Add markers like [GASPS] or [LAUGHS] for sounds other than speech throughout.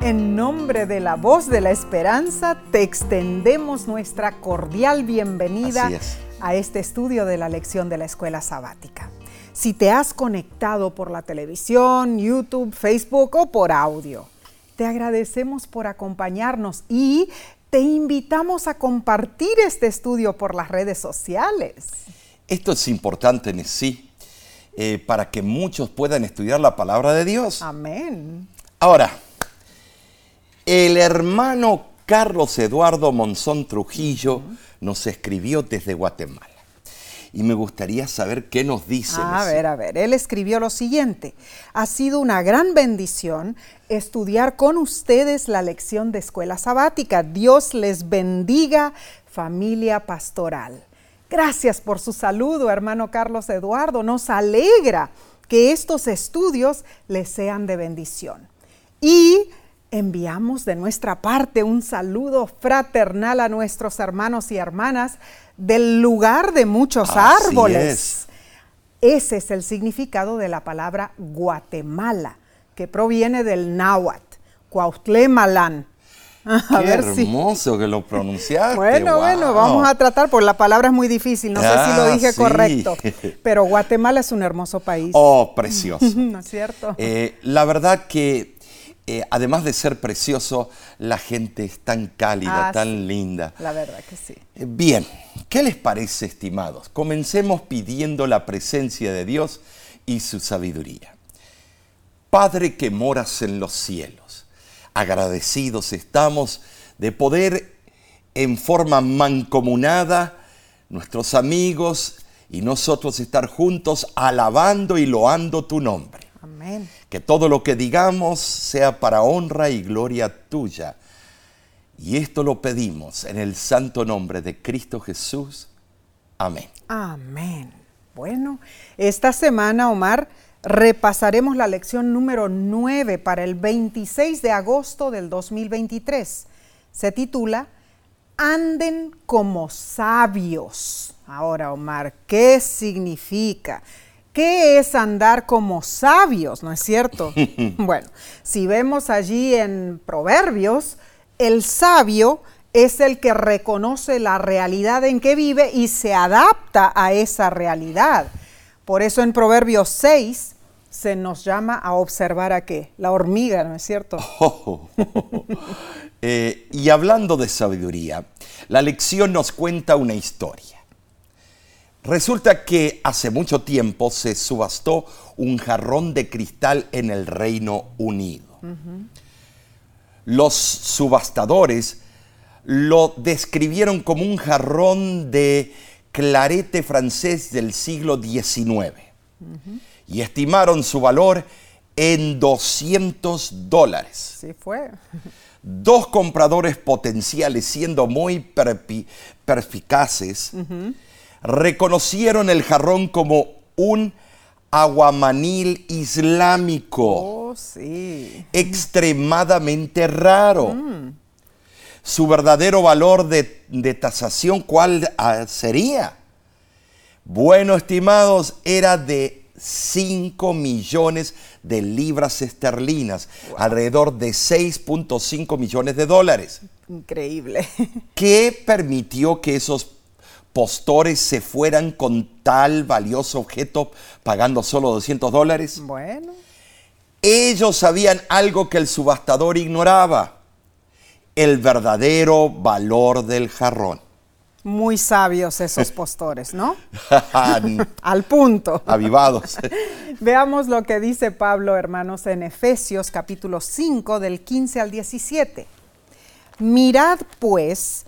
En nombre de la voz de la esperanza, te extendemos nuestra cordial bienvenida a este estudio de la lección de la escuela sabática. Si te has conectado por la televisión, YouTube, Facebook o por audio, te agradecemos por acompañarnos y te invitamos a compartir este estudio por las redes sociales. Esto es importante en sí, eh, para que muchos puedan estudiar la palabra de Dios. Amén. Ahora, el hermano Carlos Eduardo Monzón Trujillo nos escribió desde Guatemala. Y me gustaría saber qué nos dice. A ver, a ver, él escribió lo siguiente. Ha sido una gran bendición estudiar con ustedes la lección de escuela sabática. Dios les bendiga, familia pastoral. Gracias por su saludo, hermano Carlos Eduardo. Nos alegra que estos estudios les sean de bendición. Y Enviamos de nuestra parte un saludo fraternal a nuestros hermanos y hermanas del lugar de muchos árboles. Ese es el significado de la palabra Guatemala, que proviene del náhuatl, Cuautlemalan. [LAUGHS] A Qué hermoso que lo pronunciaste. Bueno, bueno, vamos a tratar, porque la palabra es muy difícil, no sé si lo ah, dije correcto, [LAUGHS] pero Guatemala es un hermoso país. Oh, precioso. [LAUGHS] ¿No es cierto? Eh, la verdad que eh, además de ser precioso, la gente es tan cálida, ah, tan linda. La verdad que sí. Eh, bien, ¿qué les parece, estimados? Comencemos pidiendo la presencia de Dios y su sabiduría. Padre que moras en los cielos, agradecidos estamos de poder en forma mancomunada, nuestros amigos y nosotros estar juntos alabando y loando tu nombre. Que todo lo que digamos sea para honra y gloria tuya. Y esto lo pedimos en el santo nombre de Cristo Jesús. Amén. Amén. Bueno, esta semana, Omar, repasaremos la lección número 9 para el 26 de agosto del 2023. Se titula Anden como sabios. Ahora, Omar, ¿qué significa? ¿Qué es andar como sabios? ¿No es cierto? [LAUGHS] bueno, si vemos allí en Proverbios, el sabio es el que reconoce la realidad en que vive y se adapta a esa realidad. Por eso en Proverbios 6 se nos llama a observar a qué? La hormiga, ¿no es cierto? [LAUGHS] Eh, y hablando de sabiduría, la lección nos cuenta una historia. Resulta que hace mucho tiempo se subastó un jarrón de cristal en el Reino Unido. Los subastadores lo describieron como un jarrón de clarete francés del siglo XIX y estimaron su valor en 200 dólares. Sí fue. Dos compradores potenciales, siendo muy perspicaces, reconocieron el jarrón como un aguamanil islámico. Oh, sí. Extremadamente raro. Mm. Su verdadero valor de, de tasación, ¿cuál ah, sería? Bueno, estimados, era de 5 millones de libras esterlinas, alrededor de 6.5 millones de dólares. Increíble. [LAUGHS] ¿Qué permitió que esos postores se fueran con tal valioso objeto pagando solo 200 dólares? Bueno. Ellos sabían algo que el subastador ignoraba, el verdadero valor del jarrón. Muy sabios esos [LAUGHS] postores, ¿no? [LAUGHS] Al punto. Avivados. [LAUGHS] Veamos lo que dice Pablo, hermanos, en Efesios capítulo 5 del 15 al 17. Mirad pues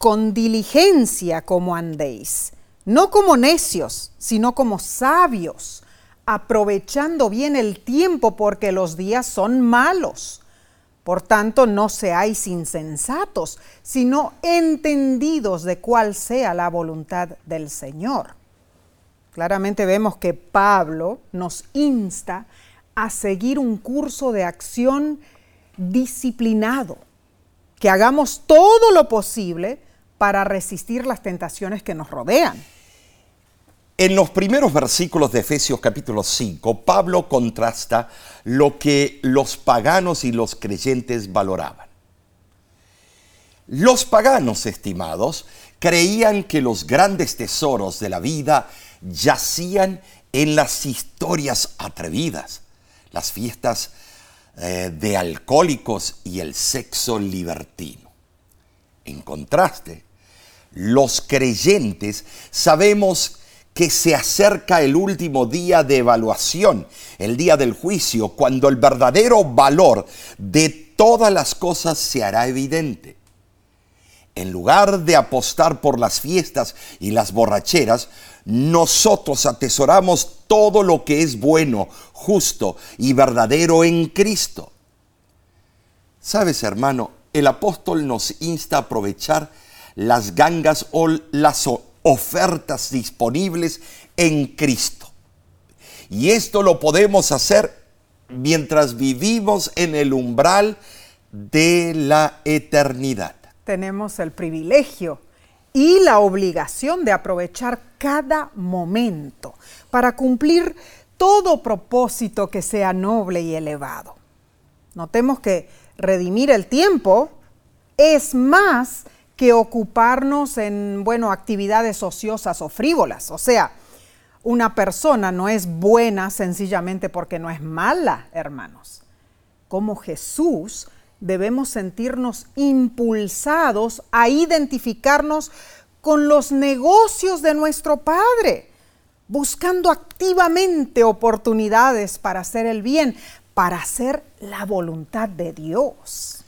con diligencia como andéis, no como necios, sino como sabios, aprovechando bien el tiempo porque los días son malos. Por tanto, no seáis insensatos, sino entendidos de cuál sea la voluntad del Señor. Claramente vemos que Pablo nos insta a seguir un curso de acción disciplinado, que hagamos todo lo posible para resistir las tentaciones que nos rodean. En los primeros versículos de Efesios capítulo 5, Pablo contrasta lo que los paganos y los creyentes valoraban. Los paganos, estimados, creían que los grandes tesoros de la vida yacían en las historias atrevidas, las fiestas eh, de alcohólicos y el sexo libertino. En contraste, los creyentes sabemos que se acerca el último día de evaluación, el día del juicio, cuando el verdadero valor de todas las cosas se hará evidente. En lugar de apostar por las fiestas y las borracheras, nosotros atesoramos todo lo que es bueno, justo y verdadero en Cristo. Sabes, hermano, el apóstol nos insta a aprovechar las gangas o las ofertas disponibles en Cristo. Y esto lo podemos hacer mientras vivimos en el umbral de la eternidad. Tenemos el privilegio y la obligación de aprovechar cada momento para cumplir todo propósito que sea noble y elevado. Notemos que redimir el tiempo es más que ocuparnos en, bueno, actividades ociosas o frívolas. O sea, una persona no es buena sencillamente porque no es mala, hermanos. Como Jesús, debemos sentirnos impulsados a identificarnos con los negocios de nuestro Padre, buscando activamente oportunidades para hacer el bien, para hacer la voluntad de Dios.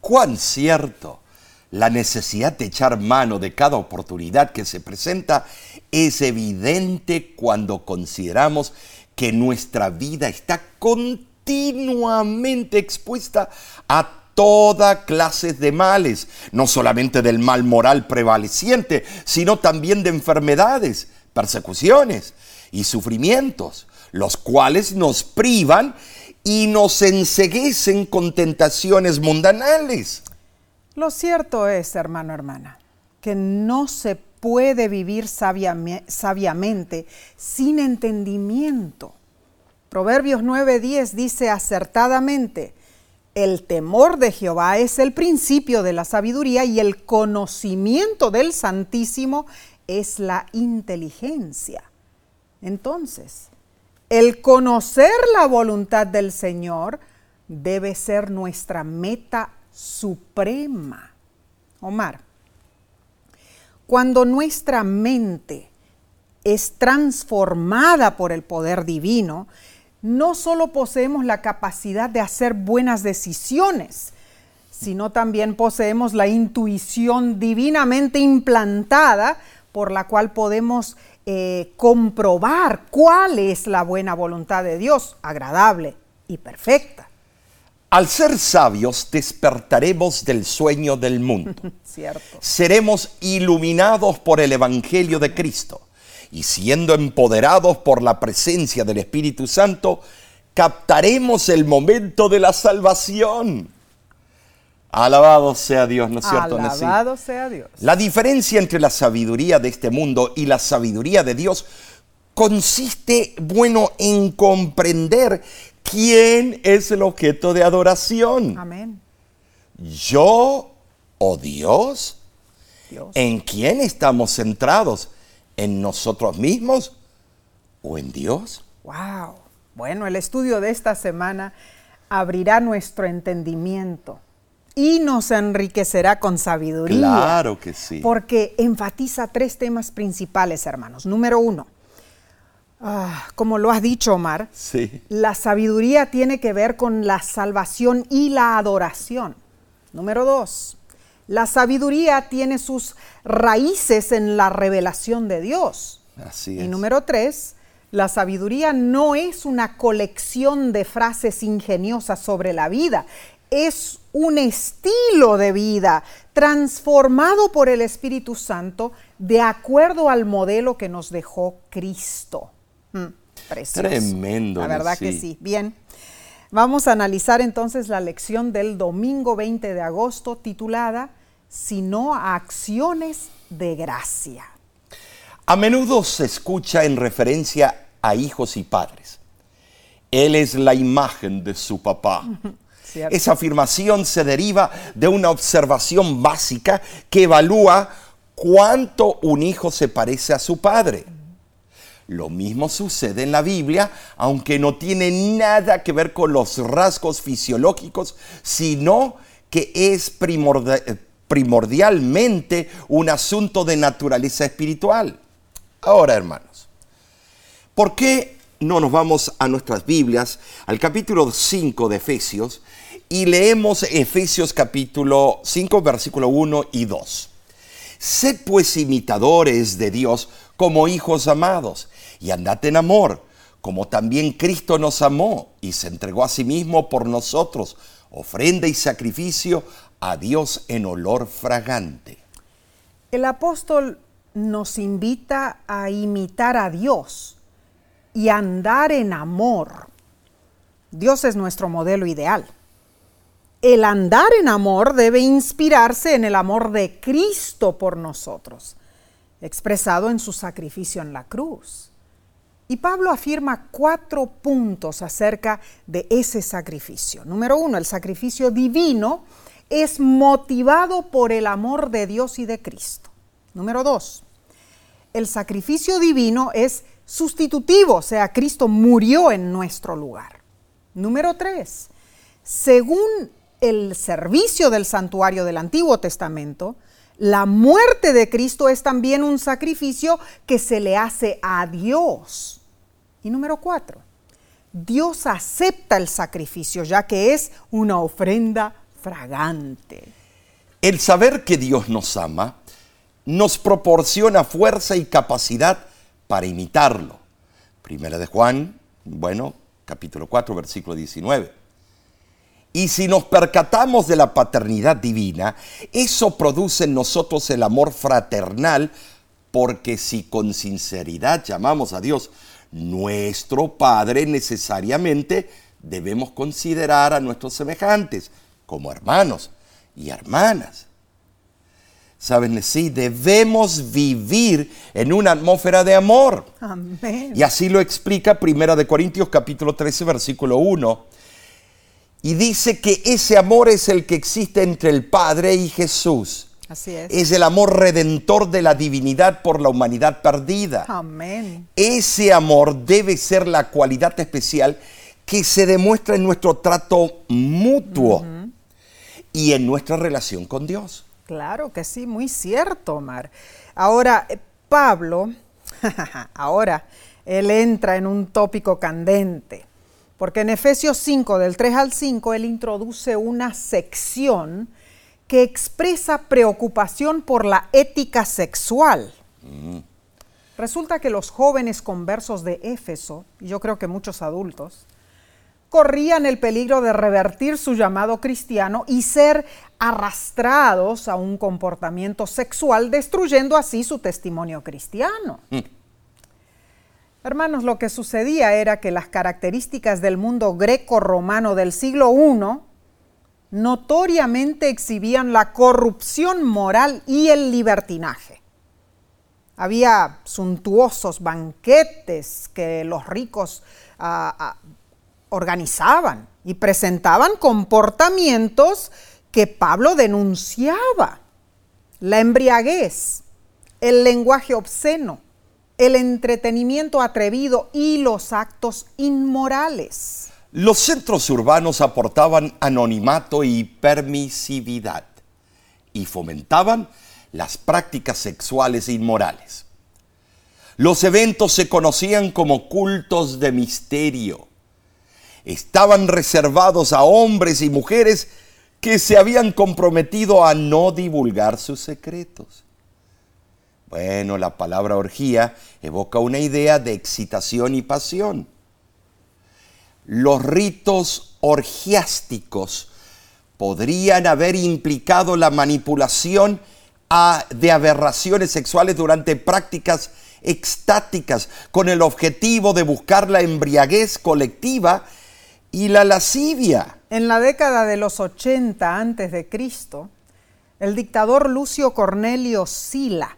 ¡Cuán cierto! La necesidad de echar mano de cada oportunidad que se presenta es evidente cuando consideramos que nuestra vida está continuamente expuesta a toda clase de males, no solamente del mal moral prevaleciente, sino también de enfermedades, persecuciones y sufrimientos, los cuales nos privan y nos enseguecen con tentaciones mundanales. Lo cierto es, hermano, hermana, que no se puede vivir sabiamente sin entendimiento. Proverbios 9:10 dice acertadamente, el temor de Jehová es el principio de la sabiduría y el conocimiento del Santísimo es la inteligencia. Entonces, el conocer la voluntad del Señor debe ser nuestra meta suprema. Omar, cuando nuestra mente es transformada por el poder divino, no solo poseemos la capacidad de hacer buenas decisiones, sino también poseemos la intuición divinamente implantada por la cual podemos eh, comprobar cuál es la buena voluntad de Dios, agradable y perfecta. Al ser sabios despertaremos del sueño del mundo. [LAUGHS] Cierto. Seremos iluminados por el Evangelio de Cristo y siendo empoderados por la presencia del Espíritu Santo, captaremos el momento de la salvación. Alabado sea Dios, ¿no es cierto? Alabado sea Dios. La diferencia entre la sabiduría de este mundo y la sabiduría de Dios consiste, bueno, en comprender ¿Quién es el objeto de adoración? Amén. ¿Yo o Dios? Dios? ¿En quién estamos centrados? ¿En nosotros mismos o en Dios? ¡Wow! Bueno, el estudio de esta semana abrirá nuestro entendimiento y nos enriquecerá con sabiduría. Claro que sí. Porque enfatiza tres temas principales, hermanos. Número uno, Ah, como lo has dicho, Omar, sí. la sabiduría tiene que ver con la salvación y la adoración. Número dos, la sabiduría tiene sus raíces en la revelación de Dios. Así es. Y número tres, la sabiduría no es una colección de frases ingeniosas sobre la vida, es un estilo de vida transformado por el Espíritu Santo de acuerdo al modelo que nos dejó Cristo. Mm, Tremendo. La verdad que sí. Bien. Vamos a analizar entonces la lección del domingo 20 de agosto titulada Sino acciones de gracia. A menudo se escucha en referencia a hijos y padres. Él es la imagen de su papá. [LAUGHS] Cierto. Esa afirmación se deriva de una observación básica que evalúa cuánto un hijo se parece a su padre. Lo mismo sucede en la Biblia, aunque no tiene nada que ver con los rasgos fisiológicos, sino que es primordi- primordialmente un asunto de naturaleza espiritual. Ahora, hermanos, ¿por qué no nos vamos a nuestras Biblias, al capítulo 5 de Efesios, y leemos Efesios capítulo 5, versículo 1 y 2? Sed pues imitadores de Dios como hijos amados, y andad en amor, como también Cristo nos amó y se entregó a sí mismo por nosotros, ofrenda y sacrificio a Dios en olor fragante. El apóstol nos invita a imitar a Dios y andar en amor. Dios es nuestro modelo ideal. El andar en amor debe inspirarse en el amor de Cristo por nosotros, expresado en su sacrificio en la cruz. Y Pablo afirma cuatro puntos acerca de ese sacrificio. Número uno, el sacrificio divino es motivado por el amor de Dios y de Cristo. Número dos, el sacrificio divino es sustitutivo, o sea, Cristo murió en nuestro lugar. Número tres, según el servicio del santuario del Antiguo Testamento, la muerte de Cristo es también un sacrificio que se le hace a Dios. Y número cuatro, Dios acepta el sacrificio ya que es una ofrenda fragante. El saber que Dios nos ama nos proporciona fuerza y capacidad para imitarlo. Primera de Juan, bueno, capítulo 4, versículo 19. Y si nos percatamos de la paternidad divina, eso produce en nosotros el amor fraternal, porque si con sinceridad llamamos a Dios nuestro Padre, necesariamente debemos considerar a nuestros semejantes como hermanos y hermanas. Saben, sí, debemos vivir en una atmósfera de amor. Amén. Y así lo explica Primera de Corintios capítulo 13 versículo 1. Y dice que ese amor es el que existe entre el Padre y Jesús. Así es. Es el amor redentor de la divinidad por la humanidad perdida. Amén. Ese amor debe ser la cualidad especial que se demuestra en nuestro trato mutuo y en nuestra relación con Dios. Claro que sí, muy cierto, Omar. Ahora, Pablo, [LAUGHS] ahora, él entra en un tópico candente, porque en Efesios 5, del 3 al 5, él introduce una sección que expresa preocupación por la ética sexual. Resulta que los jóvenes conversos de Éfeso, y yo creo que muchos adultos, corrían el peligro de revertir su llamado cristiano y ser arrastrados a un comportamiento sexual, destruyendo así su testimonio cristiano. Hermanos, lo que sucedía era que las características del mundo greco-romano del siglo I notoriamente exhibían la corrupción moral y el libertinaje. Había suntuosos banquetes que los ricos ah, ah, organizaban y presentaban comportamientos que Pablo denunciaba. La embriaguez, el lenguaje obsceno, el entretenimiento atrevido y los actos inmorales. Los centros urbanos aportaban anonimato y permisividad y fomentaban las prácticas sexuales inmorales. Los eventos se conocían como cultos de misterio. Estaban reservados a hombres y mujeres que se habían comprometido a no divulgar sus secretos. Bueno, la palabra orgía evoca una idea de excitación y pasión. Los ritos orgiásticos podrían haber implicado la manipulación de aberraciones sexuales durante prácticas extáticas con el objetivo de buscar la embriaguez colectiva y la lascivia. En la década de los 80 antes de Cristo, el dictador Lucio Cornelio Sila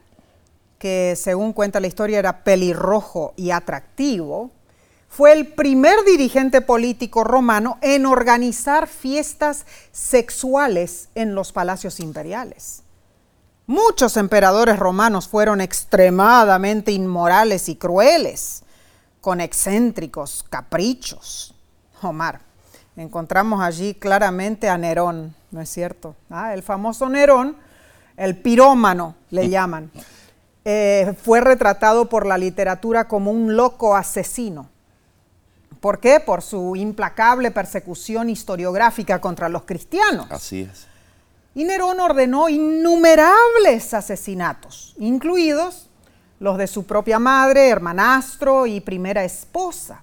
que según cuenta la historia era pelirrojo y atractivo, fue el primer dirigente político romano en organizar fiestas sexuales en los palacios imperiales. Muchos emperadores romanos fueron extremadamente inmorales y crueles, con excéntricos caprichos. Omar, encontramos allí claramente a Nerón, ¿no es cierto? Ah, el famoso Nerón, el pirómano le llaman, eh, fue retratado por la literatura como un loco asesino ¿Por qué? Por su implacable persecución historiográfica contra los cristianos. Así es. Y Nerón ordenó innumerables asesinatos, incluidos los de su propia madre, hermanastro y primera esposa,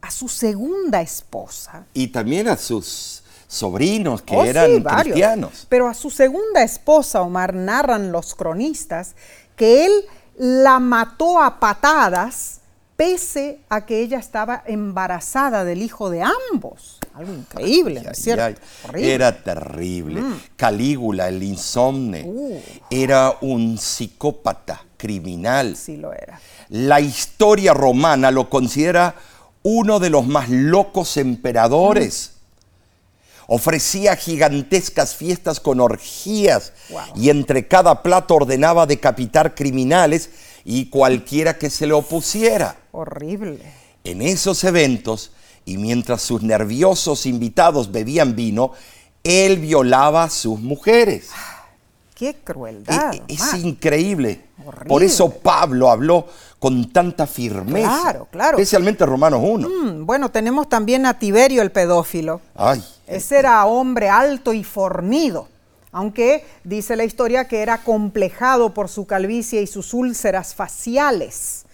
a su segunda esposa. Y también a sus sobrinos que oh, eran cristianos. Pero a su segunda esposa, Omar, narran los cronistas que él la mató a patadas pese a que ella estaba embarazada del hijo de ambos. Algo increíble, ¿no es cierto? Era terrible. Mm. Calígula, el insomne, uh. era un psicópata criminal. Sí lo era. La historia romana lo considera uno de los más locos emperadores. Mm. Ofrecía gigantescas fiestas con orgías y entre cada plato ordenaba decapitar criminales y cualquiera que se le opusiera. Horrible. En esos eventos, y mientras sus nerviosos invitados bebían vino, él violaba a sus mujeres. ¡Qué crueldad! E, es, increíble. Por eso Pablo habló con tanta firmeza. Claro, claro. Especialmente Romanos 1. Mm, bueno, tenemos también a Tiberio el pedófilo. Ay. Ese era hombre alto y fornido aunque dice la historia que era complejado por su calvicie y sus úlceras faciales.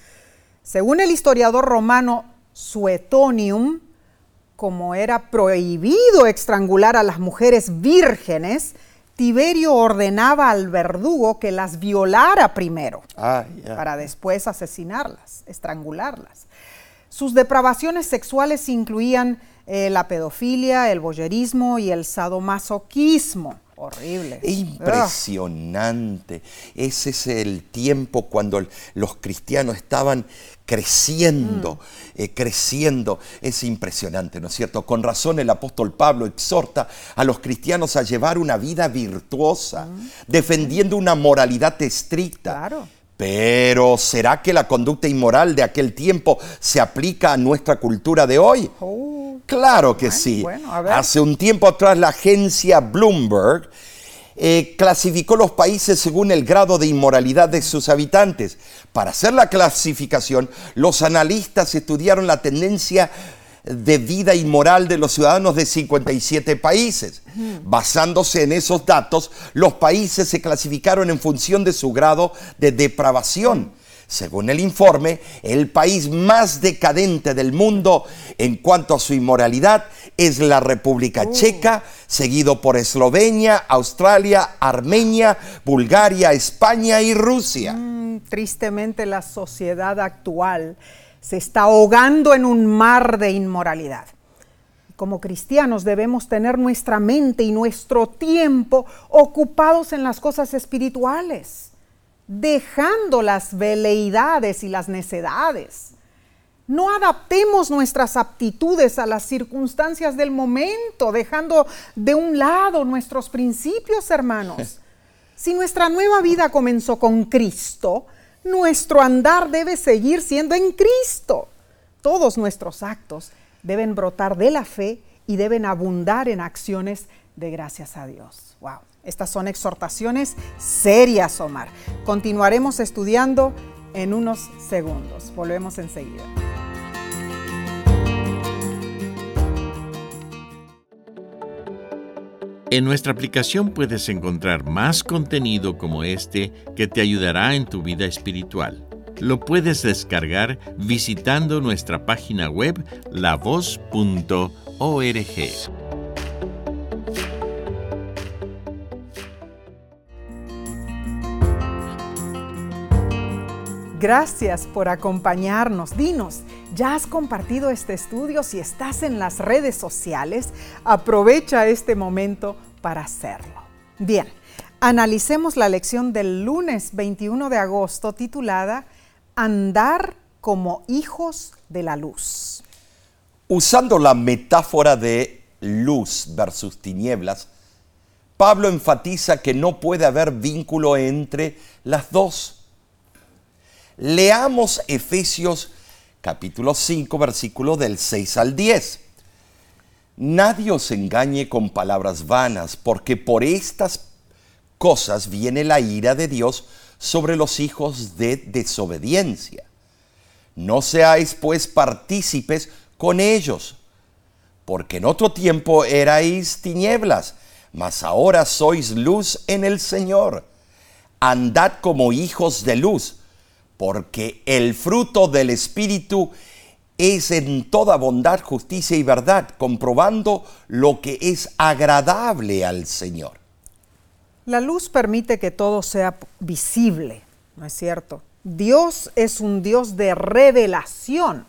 Según el historiador romano Suetonium, como era prohibido estrangular a las mujeres vírgenes, Tiberio ordenaba al verdugo que las violara primero, ah, para después asesinarlas, estrangularlas. Sus depravaciones sexuales incluían eh, la pedofilia, el boyerismo y el sadomasoquismo. Horrible. Impresionante. Ese es el tiempo cuando los cristianos estaban creciendo, mm. eh, creciendo. Es impresionante, ¿no es cierto? Con razón el apóstol Pablo exhorta a los cristianos a llevar una vida virtuosa, mm. defendiendo una moralidad estricta. Claro. Pero ¿será que la conducta inmoral de aquel tiempo se aplica a nuestra cultura de hoy? Oh. Claro que sí. Hace un tiempo atrás la agencia Bloomberg eh, clasificó los países según el grado de inmoralidad de sus habitantes. Para hacer la clasificación, los analistas estudiaron la tendencia de vida inmoral de los ciudadanos de 57 países. Basándose en esos datos, los países se clasificaron en función de su grado de depravación. Según el informe, el país más decadente del mundo en cuanto a su inmoralidad es la República uh. Checa, seguido por Eslovenia, Australia, Armenia, Bulgaria, España y Rusia. Mm, tristemente la sociedad actual se está ahogando en un mar de inmoralidad. Como cristianos debemos tener nuestra mente y nuestro tiempo ocupados en las cosas espirituales, dejando las veleidades y las necedades. No adaptemos nuestras aptitudes a las circunstancias del momento, dejando de un lado nuestros principios, hermanos. [LAUGHS] Si nuestra nueva vida comenzó con Cristo, nuestro andar debe seguir siendo en Cristo. Todos nuestros actos deben brotar de la fe y deben abundar en acciones de gracias a Dios. Wow. Estas son exhortaciones serias, Omar. Continuaremos estudiando en unos segundos. Volvemos enseguida. En nuestra aplicación puedes encontrar más contenido como este que te ayudará en tu vida espiritual. Lo puedes descargar visitando nuestra página web lavoz.org. Gracias por acompañarnos. Dinos, ¿ya has compartido este estudio? Si estás en las redes sociales, aprovecha este momento para hacerlo. Bien, analicemos la lección del lunes 21 de agosto titulada Andar como hijos de la luz. Usando la metáfora de luz versus tinieblas, Pablo enfatiza que no puede haber vínculo entre las dos. Leamos Efesios capítulo 5, versículo del 6 al 10. Nadie os engañe con palabras vanas, porque por estas cosas viene la ira de Dios sobre los hijos de desobediencia. No seáis pues partícipes con ellos, porque en otro tiempo erais tinieblas, mas ahora sois luz en el Señor. Andad como hijos de luz, porque el fruto del Espíritu es en toda bondad, justicia y verdad, comprobando lo que es agradable al Señor. La luz permite que todo sea visible, ¿no es cierto? Dios es un Dios de revelación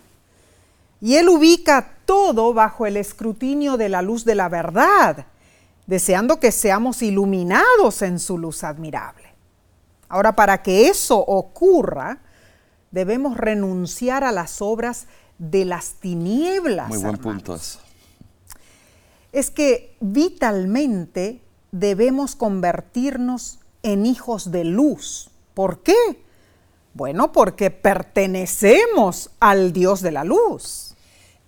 y Él ubica todo bajo el escrutinio de la luz de la verdad, deseando que seamos iluminados en su luz admirable. Ahora, para que eso ocurra, debemos renunciar a las obras de las tinieblas. Muy buen punto Es que vitalmente debemos convertirnos en hijos de luz. ¿Por qué? Bueno, porque pertenecemos al Dios de la luz.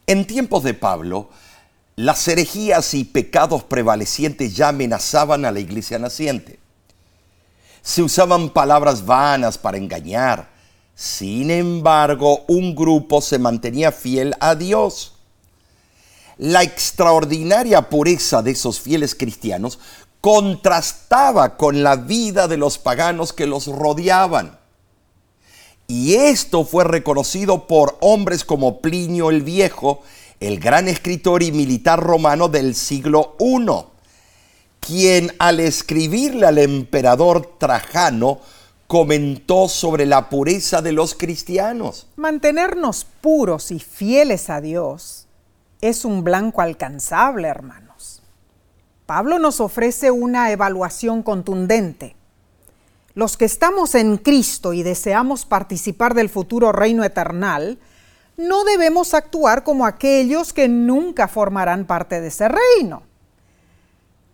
En tiempos de Pablo, las herejías y pecados prevalecientes ya amenazaban a la iglesia naciente. Se usaban palabras vanas para engañar. Sin embargo, un grupo se mantenía fiel a Dios. La extraordinaria pureza de esos fieles cristianos contrastaba con la vida de los paganos que los rodeaban. Y esto fue reconocido por hombres como Plinio el Viejo, el gran escritor y militar romano del siglo I, quien al escribirle al emperador Trajano comentó sobre la pureza de los cristianos. Mantenernos puros y fieles a Dios es un blanco alcanzable, hermanos. Pablo nos ofrece una evaluación contundente los que estamos en Cristo y deseamos participar del futuro reino eternal, no debemos actuar como aquellos que nunca formarán parte de ese reino.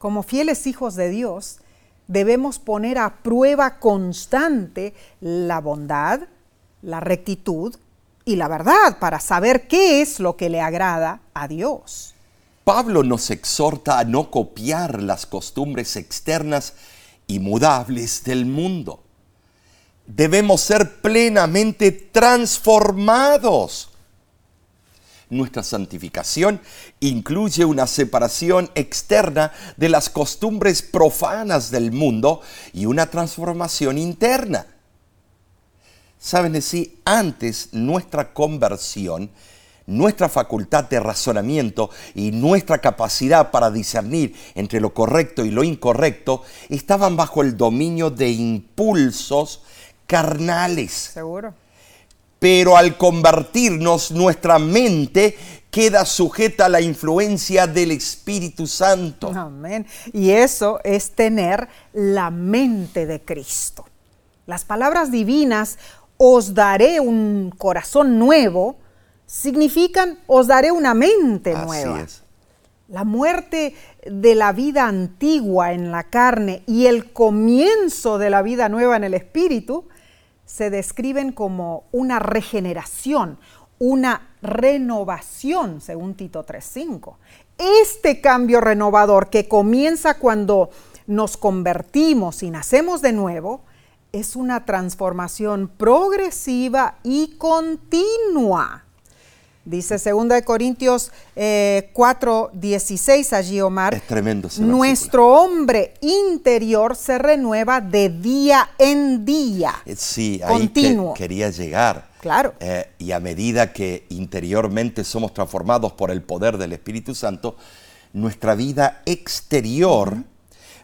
Como fieles hijos de Dios, debemos poner a prueba constante la bondad, la rectitud y la verdad para saber qué es lo que le agrada a Dios. Pablo nos exhorta a no copiar las costumbres externas y mudables del mundo. Debemos ser plenamente transformados. Nuestra santificación incluye una separación externa de las costumbres profanas del mundo y una transformación interna. Saben, si antes nuestra conversión nuestra facultad de razonamiento y nuestra capacidad para discernir entre lo correcto y lo incorrecto estaban bajo el dominio de impulsos carnales. Seguro. Pero al convertirnos, nuestra mente queda sujeta a la influencia del Espíritu Santo. Amén. Y eso es tener la mente de Cristo. Las palabras divinas, os daré un corazón nuevo, significan os daré una mente nueva. Es. La muerte de la vida antigua en la carne y el comienzo de la vida nueva en el espíritu se describen como una regeneración, una renovación, según Tito 3.5. Este cambio renovador que comienza cuando nos convertimos y nacemos de nuevo, es una transformación progresiva y continua. Dice 2 Corintios 4, eh, 16 allí, Omar. Es tremendo. Nuestro hombre interior se renueva de día en día. Eh, sí, ahí que, quería llegar. Claro. Eh, y a medida que interiormente somos transformados por el poder del Espíritu Santo, nuestra vida exterior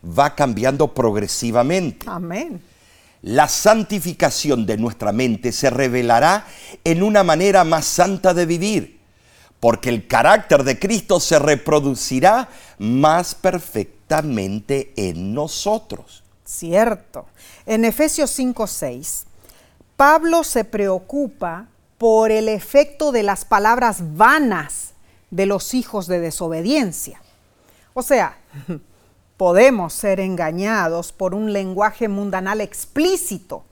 va cambiando progresivamente. Amén la santificación de nuestra mente se revelará en una manera más santa de vivir, porque el carácter de Cristo se reproducirá más perfectamente en nosotros. Cierto. En Efesios 5:6, Pablo se preocupa por el efecto de las palabras vanas de los hijos de desobediencia. O sea, podemos ser engañados por un lenguaje mundanal explícito.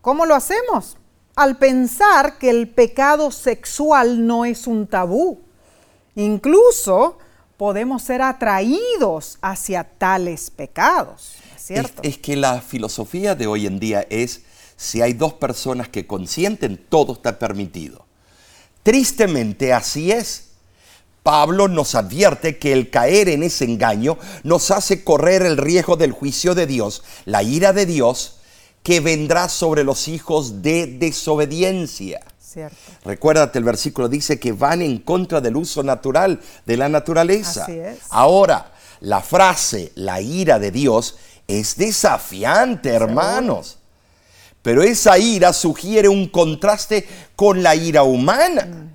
¿Cómo lo hacemos? Al pensar que el pecado sexual no es un tabú. Incluso podemos ser atraídos hacia tales pecados. ¿es cierto? Es, es que la filosofía de hoy en día es, si hay dos personas que consienten, todo está permitido. Tristemente así es. Pablo nos advierte que el caer en ese engaño nos hace correr el riesgo del juicio de Dios, la ira de Dios, que vendrá sobre los hijos de desobediencia. Cierto. Recuérdate, el versículo dice que van en contra del uso natural de la naturaleza. Así es. Ahora, la frase, la ira de Dios, es desafiante, hermanos. Pero esa ira sugiere un contraste con la ira humana.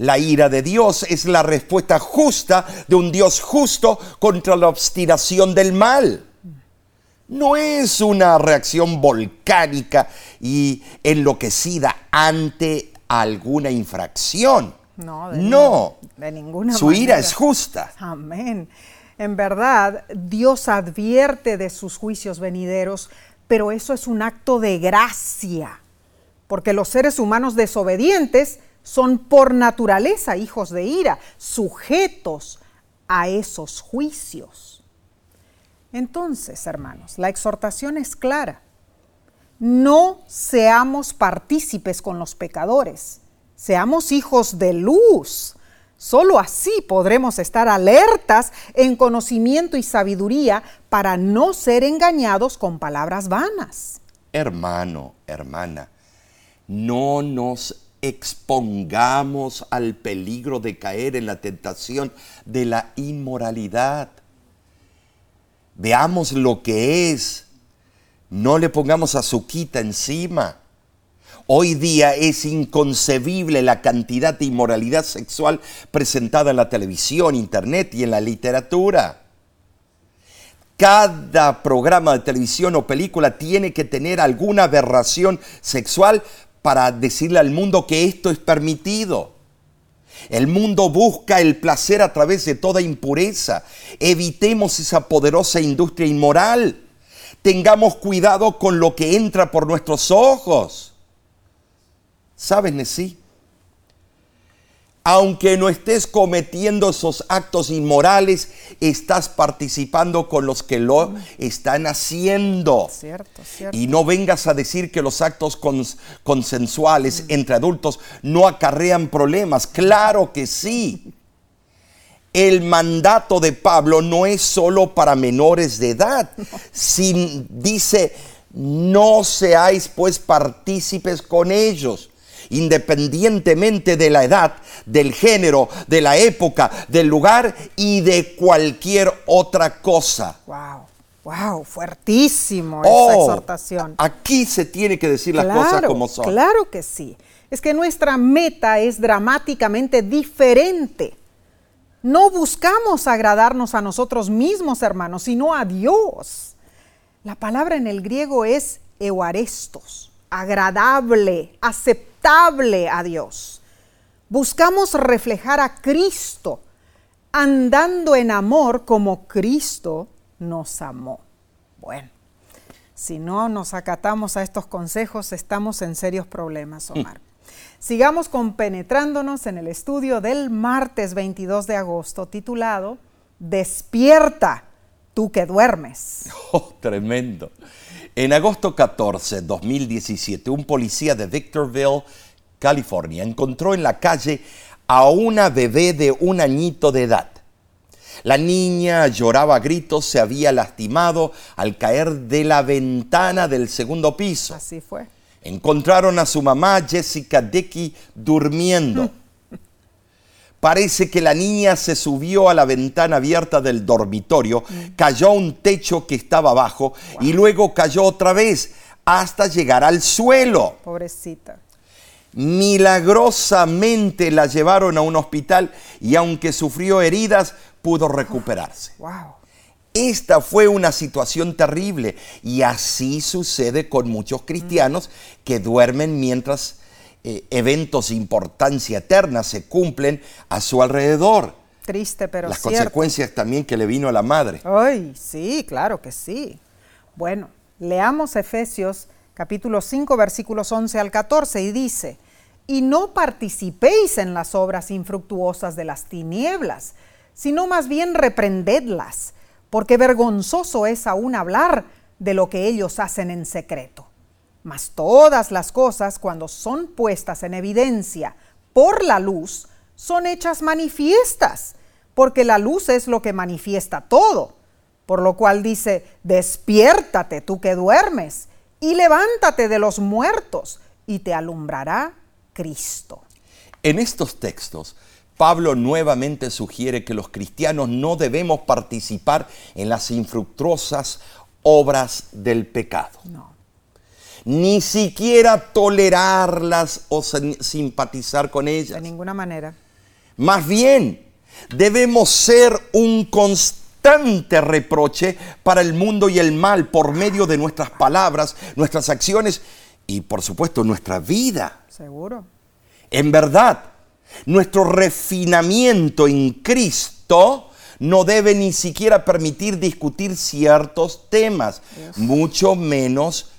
La ira de Dios es la respuesta justa de un Dios justo contra la obstinación del mal. No es una reacción volcánica y enloquecida ante alguna infracción. No, de, No. de ninguna Su ira es justa. Amén. En verdad, Dios advierte de sus juicios venideros, pero eso es un acto de gracia, porque los seres humanos desobedientes son por naturaleza hijos de ira, sujetos a esos juicios. Entonces, hermanos, la exhortación es clara. No seamos partícipes con los pecadores, seamos hijos de luz. Solo así podremos estar alertas en conocimiento y sabiduría para no ser engañados con palabras vanas. Hermano, hermana, no nos expongamos al peligro de caer en la tentación de la inmoralidad. Veamos lo que es. No le pongamos azuquita encima. Hoy día es inconcebible la cantidad de inmoralidad sexual presentada en la televisión, internet y en la literatura. Cada programa de televisión o película tiene que tener alguna aberración sexual para decirle al mundo que esto es permitido. El mundo busca el placer a través de toda impureza. Evitemos esa poderosa industria inmoral. Tengamos cuidado con lo que entra por nuestros ojos. ¿Sabes, Nesí? Aunque no estés cometiendo esos actos inmorales, estás participando con los que lo están haciendo. Cierto, cierto. Y no vengas a decir que los actos cons- consensuales entre adultos no acarrean problemas. Claro que sí. El mandato de Pablo no es solo para menores de edad. Sin, dice, no seáis pues partícipes con ellos independientemente de la edad, del género, de la época, del lugar y de cualquier otra cosa. Wow, wow, fuertísimo Oh, esa exhortación. Aquí se tiene que decir las cosas como son. Claro que sí. Es que nuestra meta es dramáticamente diferente. No buscamos agradarnos a nosotros mismos, hermanos, sino a Dios. La palabra en el griego es euarestos, agradable, aceptable a Dios. Buscamos reflejar a Cristo, andando en amor como Cristo nos amó. Bueno, si no nos acatamos a estos consejos, estamos en serios problemas, Omar. Sigamos compenetrándonos en el estudio del martes 22 de agosto titulado Despierta, tú que duermes. [LAUGHS] Oh, tremendo. En agosto 14, 2017, un policía de Victorville, California, encontró en la calle a una bebé de un añito de edad. La niña lloraba a gritos, se había lastimado al caer de la ventana del segundo piso. Así fue. Encontraron a su mamá, Jessica Dickey, durmiendo. Parece que la niña se subió a la ventana abierta del dormitorio, cayó a un techo que estaba abajo y luego cayó otra vez hasta llegar al suelo. Pobrecita. Milagrosamente la llevaron a un hospital y aunque sufrió heridas, pudo recuperarse. [GASPS] Wow. Esta fue una situación terrible y así sucede con muchos cristianos que duermen mientras eh, eventos de importancia eterna se cumplen a su alrededor. Triste, pero Las cierto. consecuencias también que le vino a la madre. Ay, sí, claro que sí. Bueno, leamos Efesios capítulo 5 versículos 11 al 14 y dice, y no participéis en las obras infructuosas de las tinieblas, sino más bien reprendedlas, porque vergonzoso es aún hablar de lo que ellos hacen en secreto. Mas todas las cosas, cuando son puestas en evidencia por la luz, son hechas manifiestas, porque la luz es lo que manifiesta todo. Por lo cual dice, despiértate tú que duermes, y levántate de los muertos, y te alumbrará Cristo. En estos textos, Pablo nuevamente sugiere que los cristianos no debemos participar en las infructuosas obras del pecado. No. Ni siquiera tolerarlas o sim- simpatizar con ellas. De ninguna manera. Más bien, debemos ser un constante reproche para el mundo y el mal por medio de nuestras palabras, nuestras acciones y por supuesto nuestra vida. Seguro. En verdad, nuestro refinamiento en Cristo no debe ni siquiera permitir discutir ciertos temas, mucho menos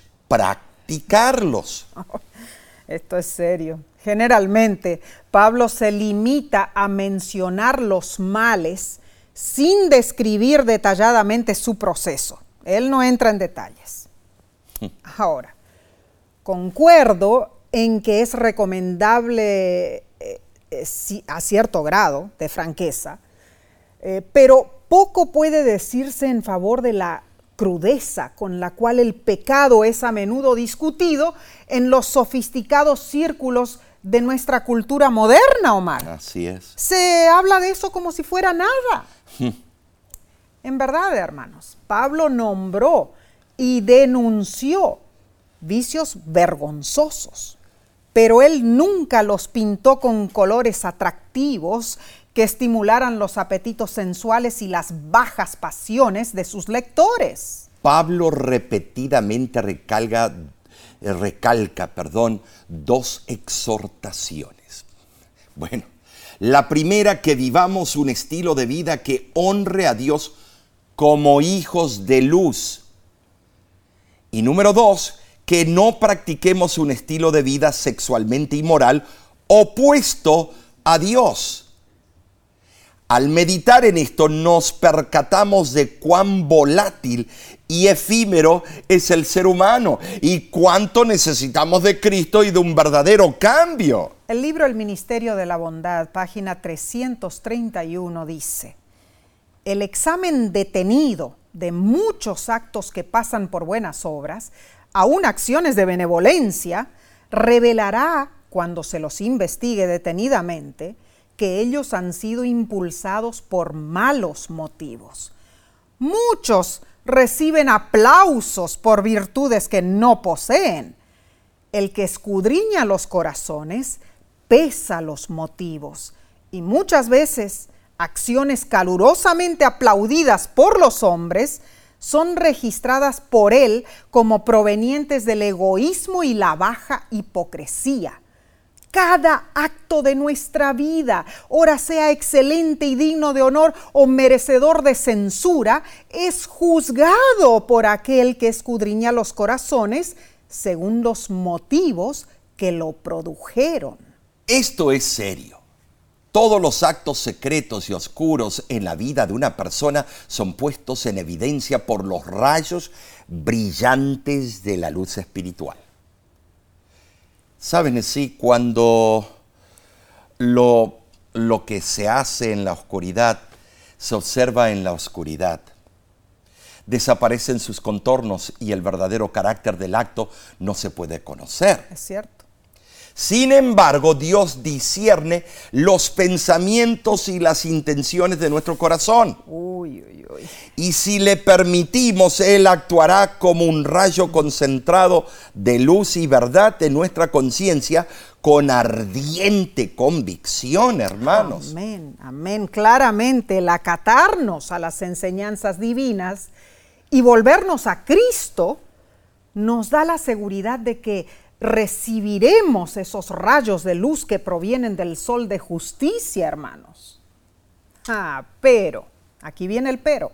practicarlos. [LAUGHS] Esto es serio. Generalmente, Pablo se limita a mencionar los males sin describir detalladamente su proceso. Él no entra en detalles. [LAUGHS] Ahora, concuerdo en que es recomendable eh, eh, si- a cierto grado de franqueza, eh, pero poco puede decirse en favor de la crudeza con la cual el pecado es a menudo discutido en los sofisticados círculos de nuestra cultura moderna, Omar. Así es. Se habla de eso como si fuera nada. En verdad, hermanos, Pablo nombró y denunció vicios vergonzosos, pero él nunca los pintó con colores atractivos que estimularan los apetitos sensuales y las bajas pasiones de sus lectores. Pablo repetidamente recalca, eh, recalca perdón, dos exhortaciones. Bueno, la primera, que vivamos un estilo de vida que honre a Dios como hijos de luz. Y número dos, que no practiquemos un estilo de vida sexualmente inmoral opuesto a Dios. Al meditar en esto nos percatamos de cuán volátil y efímero es el ser humano y cuánto necesitamos de Cristo y de un verdadero cambio. El libro El Ministerio de la Bondad, página 331, dice, el examen detenido de muchos actos que pasan por buenas obras, aún acciones de benevolencia, revelará, cuando se los investigue detenidamente, que ellos han sido impulsados por malos motivos. Muchos reciben aplausos por virtudes que no poseen. El que escudriña los corazones pesa los motivos y muchas veces acciones calurosamente aplaudidas por los hombres son registradas por él como provenientes del egoísmo y la baja hipocresía. Cada acto de nuestra vida, ora sea excelente y digno de honor o merecedor de censura, es juzgado por aquel que escudriña los corazones según los motivos que lo produjeron. Esto es serio. Todos los actos secretos y oscuros en la vida de una persona son puestos en evidencia por los rayos brillantes de la luz espiritual. Saben así, cuando lo, lo que se hace en la oscuridad se observa en la oscuridad, desaparecen sus contornos y el verdadero carácter del acto no se puede conocer. Es cierto. Sin embargo, Dios discierne los pensamientos y las intenciones de nuestro corazón. Uy, uy, uy. Y si le permitimos, Él actuará como un rayo concentrado de luz y verdad en nuestra conciencia con ardiente convicción, hermanos. Amén, amén. Claramente el acatarnos a las enseñanzas divinas y volvernos a Cristo nos da la seguridad de que recibiremos esos rayos de luz que provienen del sol de justicia, hermanos. Ah, pero, aquí viene el pero.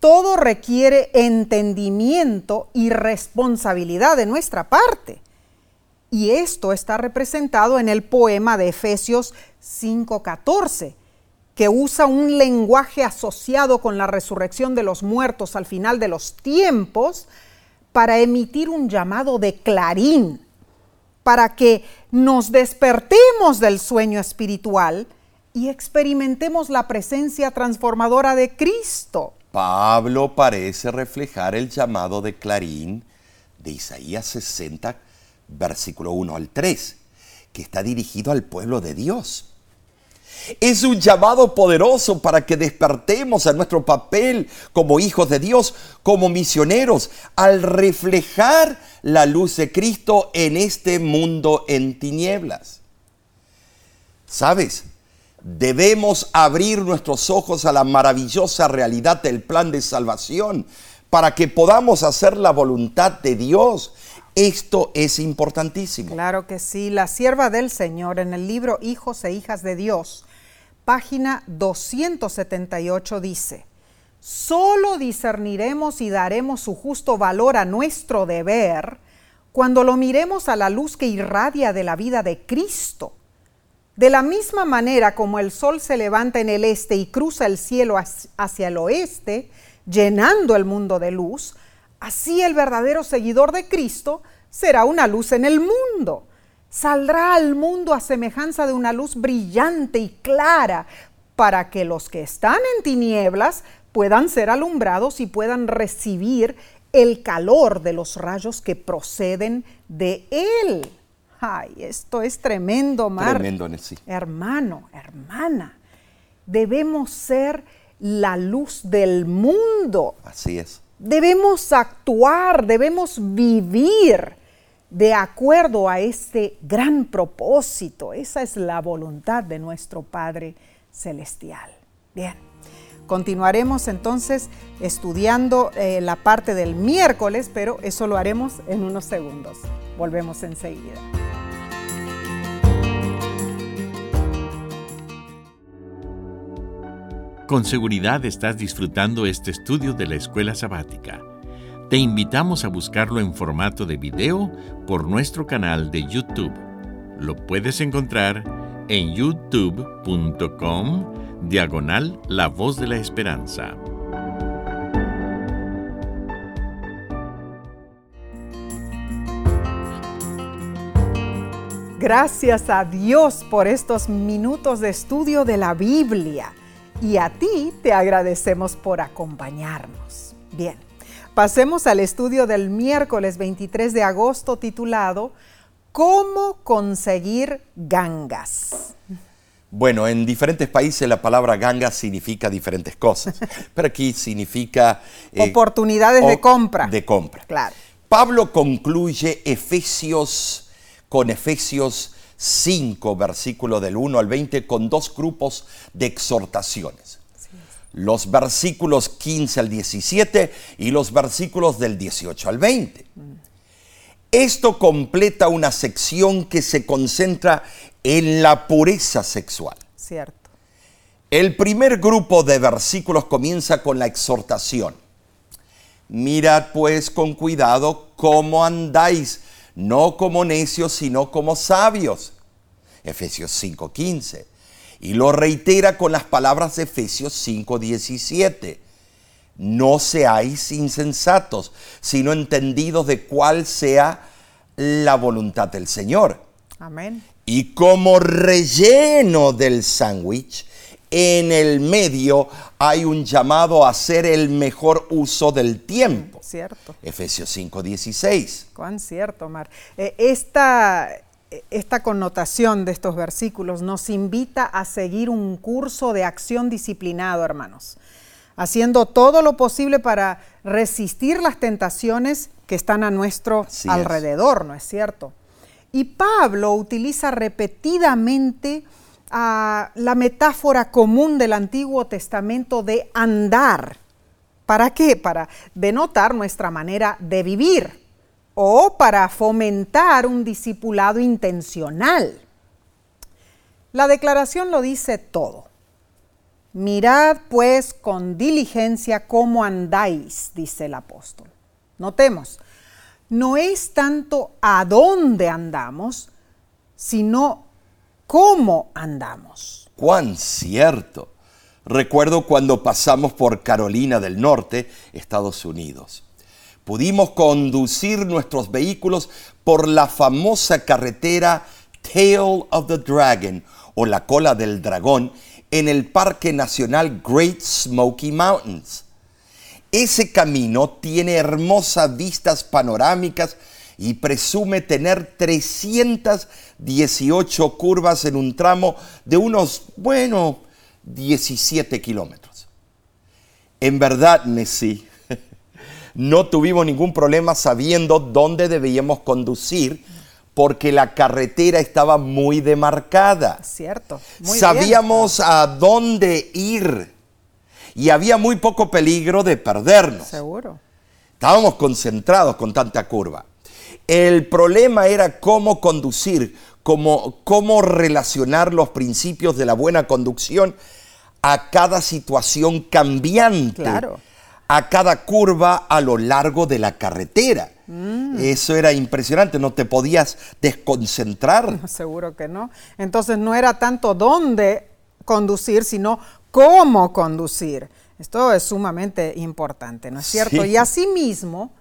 Todo requiere entendimiento y responsabilidad de nuestra parte. Y esto está representado en el poema de Efesios 5:14, que usa un lenguaje asociado con la resurrección de los muertos al final de los tiempos, para emitir un llamado de clarín, para que nos despertemos del sueño espiritual y experimentemos la presencia transformadora de Cristo. Pablo parece reflejar el llamado de clarín de Isaías 60, versículo 1 al 3, que está dirigido al pueblo de Dios. Es un llamado poderoso para que despertemos a nuestro papel como hijos de Dios, como misioneros, al reflejar la luz de Cristo en este mundo en tinieblas. ¿Sabes? Debemos abrir nuestros ojos a la maravillosa realidad del plan de salvación para que podamos hacer la voluntad de Dios. Esto es importantísimo. Claro que sí, la sierva del Señor en el libro Hijos e Hijas de Dios página 278 dice, solo discerniremos y daremos su justo valor a nuestro deber cuando lo miremos a la luz que irradia de la vida de Cristo. De la misma manera como el sol se levanta en el este y cruza el cielo hacia el oeste, llenando el mundo de luz, así el verdadero seguidor de Cristo será una luz en el mundo saldrá al mundo a semejanza de una luz brillante y clara, para que los que están en tinieblas puedan ser alumbrados y puedan recibir el calor de los rayos que proceden de Él. Ay, esto es tremendo, Mar. Tremendo, sí. Hermano, hermana, debemos ser la luz del mundo. Así es. Debemos actuar, debemos vivir de acuerdo a este gran propósito. Esa es la voluntad de nuestro Padre Celestial. Bien, continuaremos entonces estudiando eh, la parte del miércoles, pero eso lo haremos en unos segundos. Volvemos enseguida. Con seguridad estás disfrutando este estudio de la escuela sabática. Te invitamos a buscarlo en formato de video por nuestro canal de YouTube. Lo puedes encontrar en youtube.com diagonal La Voz de la Esperanza. Gracias a Dios por estos minutos de estudio de la Biblia y a ti te agradecemos por acompañarnos. Bien. Pasemos al estudio del miércoles 23 de agosto titulado ¿Cómo conseguir gangas? Bueno, en diferentes países la palabra gangas significa diferentes cosas, [LAUGHS] pero aquí significa... Eh, Oportunidades de compra. De compra. Claro. Pablo concluye Efesios con Efesios 5, versículo del 1 al 20, con dos grupos de exhortaciones los versículos 15 al 17 y los versículos del 18 al 20. Esto completa una sección que se concentra en la pureza sexual. Cierto. El primer grupo de versículos comienza con la exhortación. Mirad pues con cuidado cómo andáis, no como necios, sino como sabios. Efesios 5:15 y lo reitera con las palabras de Efesios 5:17. No seáis insensatos, sino entendidos de cuál sea la voluntad del Señor. Amén. Y como relleno del sándwich, en el medio hay un llamado a hacer el mejor uso del tiempo. Cierto. Efesios 5:16. Cuán cierto, Mar. Eh, esta esta connotación de estos versículos nos invita a seguir un curso de acción disciplinado, hermanos, haciendo todo lo posible para resistir las tentaciones que están a nuestro alrededor, ¿no es cierto? Y Pablo utiliza repetidamente la metáfora común del Antiguo Testamento de andar. ¿Para qué? Para denotar nuestra manera de vivir o para fomentar un discipulado intencional. La declaración lo dice todo. Mirad pues con diligencia cómo andáis, dice el apóstol. Notemos, no es tanto a dónde andamos, sino cómo andamos. Cuán cierto. Recuerdo cuando pasamos por Carolina del Norte, Estados Unidos. Pudimos conducir nuestros vehículos por la famosa carretera Tail of the Dragon o la cola del dragón en el Parque Nacional Great Smoky Mountains. Ese camino tiene hermosas vistas panorámicas y presume tener 318 curvas en un tramo de unos, bueno, 17 kilómetros. En verdad, Nessie, [LAUGHS] no tuvimos ningún problema sabiendo dónde debíamos conducir porque la carretera estaba muy demarcada. Cierto. Sabíamos a dónde ir y había muy poco peligro de perdernos. Seguro. Estábamos concentrados con tanta curva. El problema era cómo conducir, cómo, cómo relacionar los principios de la buena conducción a cada situación cambiante, claro. a cada curva a lo largo de la carretera. Mm. Eso era impresionante, no te podías desconcentrar. [LAUGHS] seguro que no. Entonces no era tanto dónde conducir, sino cómo conducir. Esto es sumamente importante, ¿no es cierto? Y asimismo,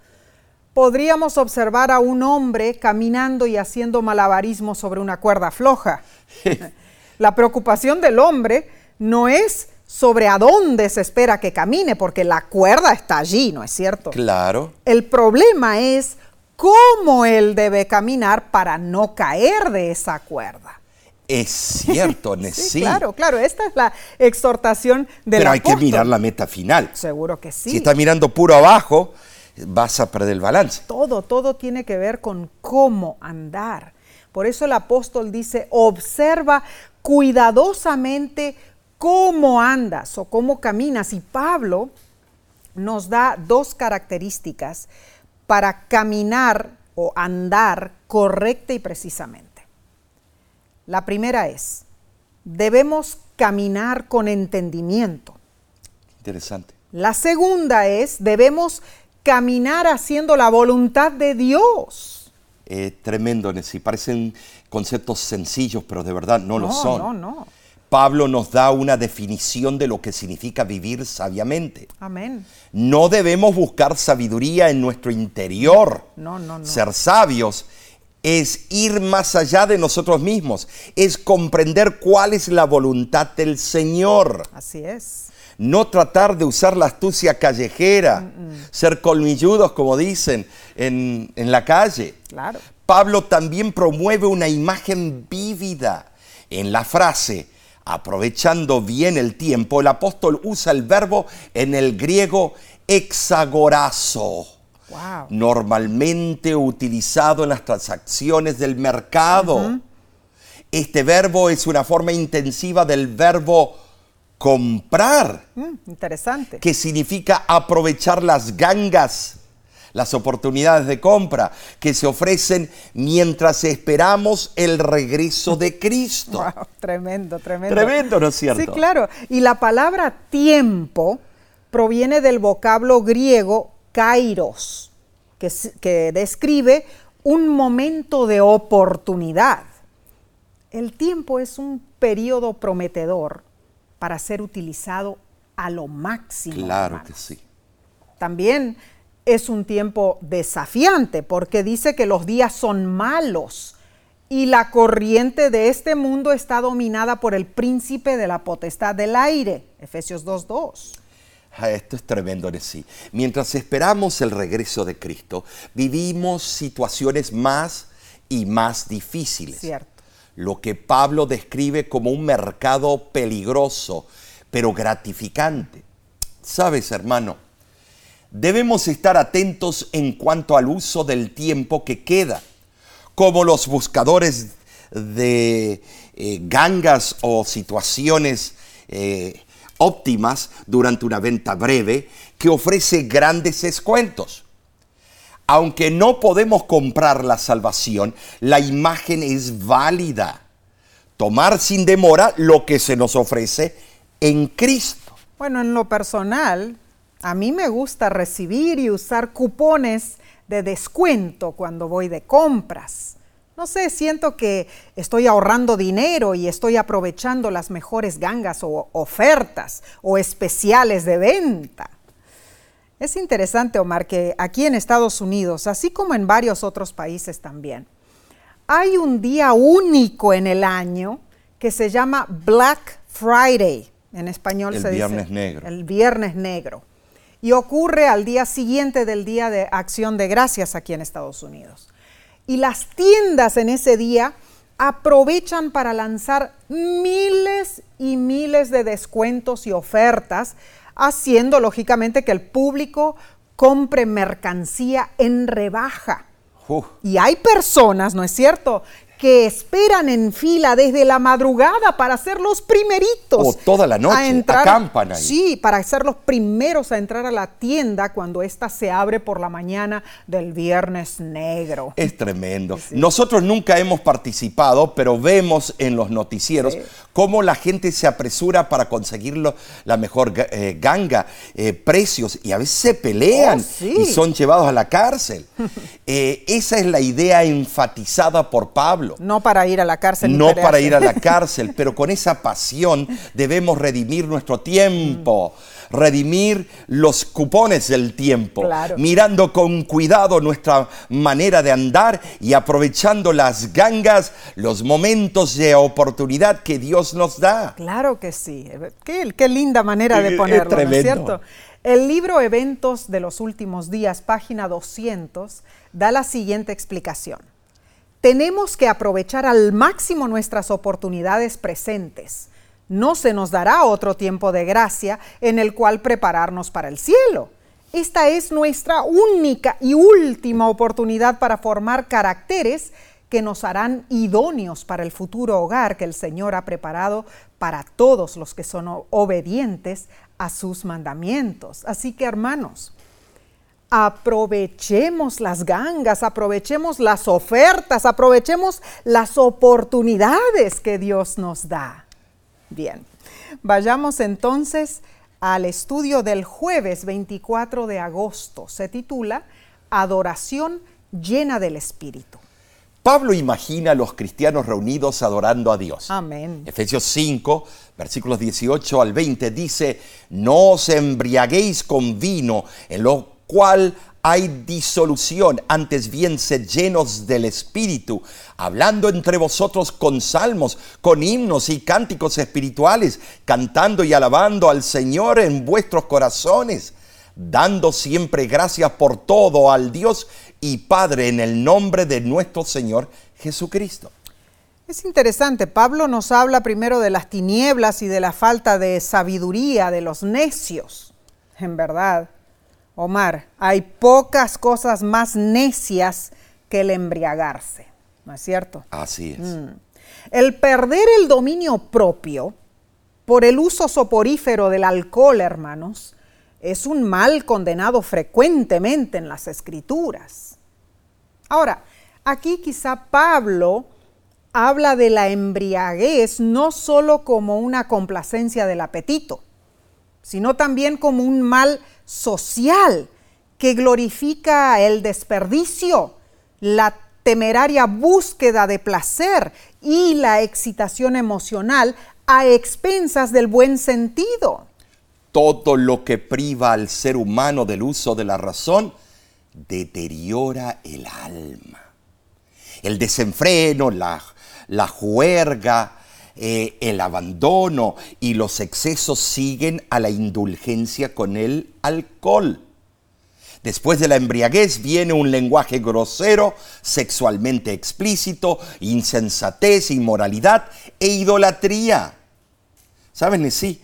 podríamos observar a un hombre caminando y haciendo malabarismo sobre una cuerda floja. [LAUGHS] la preocupación del hombre no es sobre a dónde se espera que camine, porque la cuerda está allí, ¿no es cierto? Claro. El problema es cómo él debe caminar para no caer de esa cuerda. Es cierto, [LAUGHS] sí, Claro, claro, esta es la exhortación de Pero hay que mirar la meta final. Seguro que sí. Si estás mirando puro abajo, vas a perder el balance. Todo, todo tiene que ver con cómo andar. Por eso el apóstol dice, observa cuidadosamente cómo andas o cómo caminas. Y Pablo nos da dos características para caminar o andar correcta y precisamente. La primera es, debemos caminar con entendimiento. Interesante. La segunda es, debemos caminar haciendo la voluntad de Dios. Eh, tremendo, Nessie. Parecen conceptos sencillos, pero de verdad no, lo son. No, no. Pablo nos da una definición de lo que significa vivir sabiamente. Amén. No debemos buscar sabiduría en nuestro interior. No, no, no. Ser sabios es ir más allá de nosotros mismos, es comprender cuál es la voluntad del Señor. Así es. No tratar de usar la astucia callejera, ser colmilludos, como dicen en, en la calle. Claro. Pablo también promueve una imagen vívida en la frase, aprovechando bien el tiempo, el apóstol usa el verbo en el griego exagorazo normalmente utilizado en las transacciones del mercado. Este verbo es una forma intensiva del verbo comprar. Mm, interesante. Que significa aprovechar las gangas, las oportunidades de compra que se ofrecen mientras esperamos el regreso de [LAUGHS] Cristo. tremendo, tremendo. Tremendo, ¿no es cierto? Sí, claro. Y la palabra tiempo proviene del vocablo griego kairos, que, que describe un momento de oportunidad. El tiempo es un periodo prometedor para ser utilizado a lo máximo. Claro que sí. También es un tiempo desafiante porque dice que los días son malos y la corriente de este mundo está dominada por el príncipe de la potestad del aire. Efesios 2.2. Ah, esto es tremendo sí. Mientras esperamos el regreso de Cristo, vivimos situaciones más y más difíciles. Cierto. Lo que Pablo describe como un mercado peligroso, pero gratificante. Sabes, hermano, debemos estar atentos en cuanto al uso del tiempo que queda, como los buscadores de eh, gangas o situaciones eh, óptimas durante una venta breve que ofrece grandes descuentos. Aunque no podemos comprar la salvación, la imagen es válida. Tomar sin demora lo que se nos ofrece en Cristo. Bueno, en lo personal, a mí me gusta recibir y usar cupones de descuento cuando voy de compras. No sé, siento que estoy ahorrando dinero y estoy aprovechando las mejores gangas o ofertas o especiales de venta. Es interesante, Omar, que aquí en Estados Unidos, así como en varios otros países también, hay un día único en el año que se llama Black Friday. En español el se dice viernes negro. el viernes negro. Y ocurre al día siguiente del Día de Acción de Gracias aquí en Estados Unidos. Y las tiendas en ese día aprovechan para lanzar miles y miles de descuentos y ofertas, haciendo lógicamente que el público compre mercancía en rebaja. Y hay personas, ¿no es cierto?, que esperan en fila desde la madrugada para ser los primeritos. O toda la noche, acampan ahí. Sí, para ser los primeros a entrar a la tienda cuando ésta se abre por la mañana del viernes negro. es tremendo. Nosotros nunca hemos participado, pero vemos en los noticieros Sí. cómo la gente se apresura para conseguirlo, la mejor eh, ganga, eh, precios, y a veces se pelean Oh, sí. y son llevados a la cárcel. [LAUGHS] Eh, esa es la idea enfatizada por Pablo. No para ir a la cárcel. No para ir a la [LAUGHS] cárcel, pero con esa pasión debemos redimir nuestro tiempo, redimir los cupones del tiempo, Claro. mirando con cuidado nuestra manera de andar y aprovechando las gangas, los momentos de oportunidad que Dios nos da. Claro que sí. Qué, qué linda manera de Es ponerlo, ¿no es cierto? El libro Eventos de los Últimos Días, página 200, da la siguiente explicación. Tenemos que aprovechar al máximo nuestras oportunidades presentes. No se nos dará otro tiempo de gracia en el cual prepararnos para el cielo. Esta es nuestra única y última oportunidad para formar caracteres que nos harán idóneos para el futuro hogar que el Señor ha preparado para todos los que son obedientes a sus mandamientos. Así que hermanos, aprovechemos las gangas, aprovechemos las ofertas, aprovechemos las oportunidades que Dios nos da. Bien, vayamos entonces al estudio del jueves 24 de agosto. Se titula Adoración llena del Espíritu. Pablo imagina a los cristianos reunidos adorando a Dios. Amén. Efesios 5, versículos 18 al 20 dice, no os embriaguéis con vino, en lo cual hay disolución, antes bien sed llenos del Espíritu, hablando entre vosotros con salmos, con himnos y cánticos espirituales, cantando y alabando al Señor en vuestros corazones, dando siempre gracias por todo al Dios y Padre en el nombre de nuestro Señor Jesucristo. Es interesante, Pablo nos habla primero de las tinieblas y de la falta de sabiduría de los necios. En verdad, Omar, hay pocas cosas más necias que el embriagarse, ¿no es cierto? Así es. El perder el dominio propio por el uso soporífero del alcohol, hermanos, es un mal condenado frecuentemente en las escrituras. Ahora, aquí quizá Pablo habla de la embriaguez no solo como una complacencia del apetito, sino también como un mal social que glorifica el desperdicio, la temeraria búsqueda de placer y la excitación emocional a expensas del buen sentido. Todo lo que priva al ser humano del uso de la razón deteriora el alma. El desenfreno, la, la juerga, eh, el abandono y los excesos siguen a la indulgencia con el alcohol. Después de la embriaguez viene un lenguaje grosero, sexualmente explícito, insensatez, inmoralidad e idolatría. ¿Saben? Sí,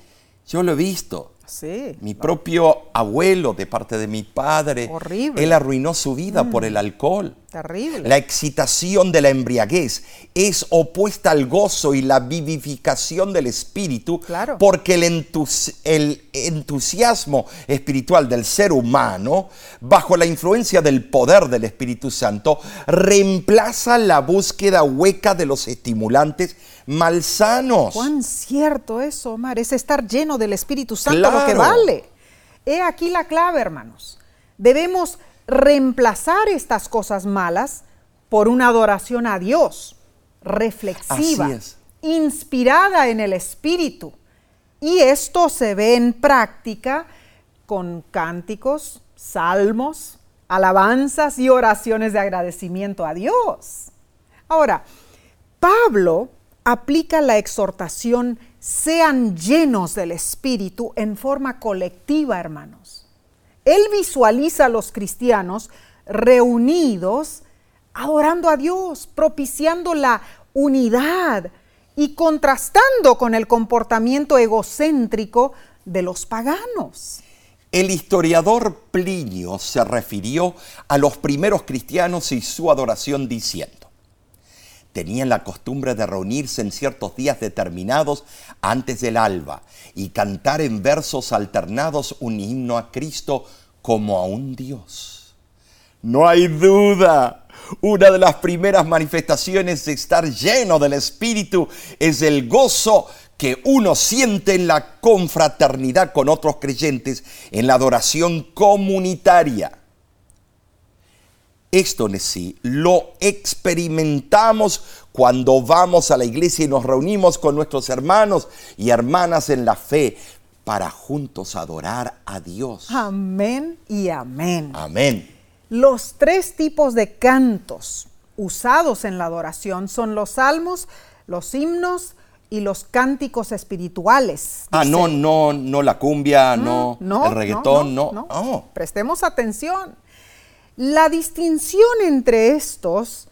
yo lo he visto. Sí. Mi propio abuelo, de parte de mi padre, Horrible. él arruinó su vida por el alcohol. Terrible. La excitación de la embriaguez es opuesta al gozo y la vivificación del espíritu, Claro. porque el, entus- el entusiasmo espiritual del ser humano, bajo la influencia del poder del Espíritu Santo, reemplaza la búsqueda hueca de los estimulantes malsanos. Cuán cierto eso, Omar, es estar lleno del Espíritu Santo lo que vale. He aquí la clave, hermanos. Debemos reemplazar estas cosas malas por una adoración a Dios, reflexiva, inspirada en el Espíritu. Y esto se ve en práctica con cánticos, salmos, alabanzas y oraciones de agradecimiento a Dios. Ahora, Pablo aplica la exhortación sean llenos del Espíritu en forma colectiva, hermanos. Él visualiza a los cristianos reunidos adorando a Dios, propiciando la unidad y contrastando con el comportamiento egocéntrico de los paganos. El historiador Plinio se refirió a los primeros cristianos y su adoración diciendo, tenían la costumbre de reunirse en ciertos días determinados antes del alba y cantar en versos alternados un himno a Cristo como a un Dios. No hay duda. Una de las primeras manifestaciones de estar lleno del Espíritu es el gozo que uno siente en la confraternidad con otros creyentes, en la adoración comunitaria. Esto sí lo experimentamos cuando vamos a la iglesia y nos reunimos con nuestros hermanos y hermanas en la fe para juntos adorar a Dios. Amén y amén. Amén. Los tres tipos de cantos usados en la adoración son los salmos, los himnos y los cánticos espirituales. Ah, dice. no, no, no la cumbia, no, el reggaetón, no. no. Oh, Prestemos atención. La distinción entre estos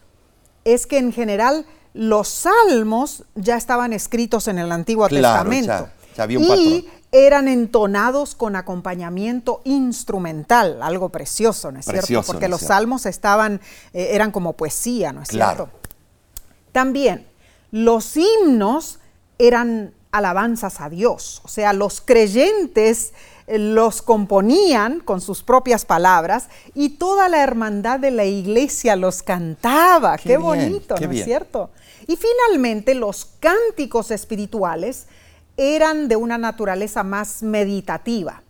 es que en general los salmos ya estaban escritos en el Antiguo Claro, Testamento ya- ya había un y patrón. eran entonados con acompañamiento instrumental, algo precioso, ¿no es cierto? Precioso, Porque ¿no es los cierto? salmos estaban, eh, eran como poesía, ¿no es Claro. cierto? También los himnos eran alabanzas a Dios, o sea, los creyentes los componían con sus propias palabras y toda la hermandad de la iglesia los cantaba. Qué, Qué bien, bonito, qué ¿no es cierto? Y finalmente los cánticos espirituales eran de una naturaleza más meditativa,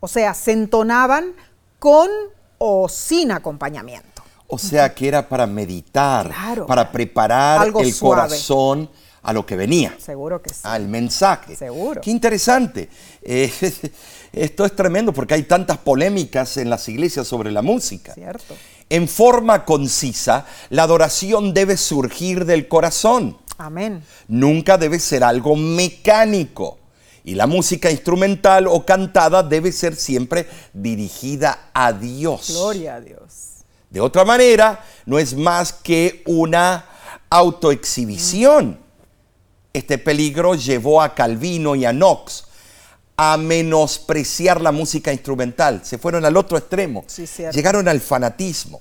o sea, se entonaban con o sin acompañamiento. o sea que era para meditar, Claro. para preparar Algo el suave. corazón a lo que venía. Seguro que sí. al mensaje. Seguro. Qué interesante. Eh, [LAUGHS] esto es tremendo porque hay tantas polémicas en las iglesias sobre la música. Cierto. En forma concisa, la adoración debe surgir del corazón. Amén. Nunca debe ser algo mecánico. Y la música instrumental o cantada debe ser siempre dirigida a Dios. Gloria a Dios. De otra manera, no es más que una autoexhibición. Este peligro llevó a Calvino y a Knox a menospreciar la música instrumental. Se fueron al otro extremo. Sí. Llegaron al fanatismo.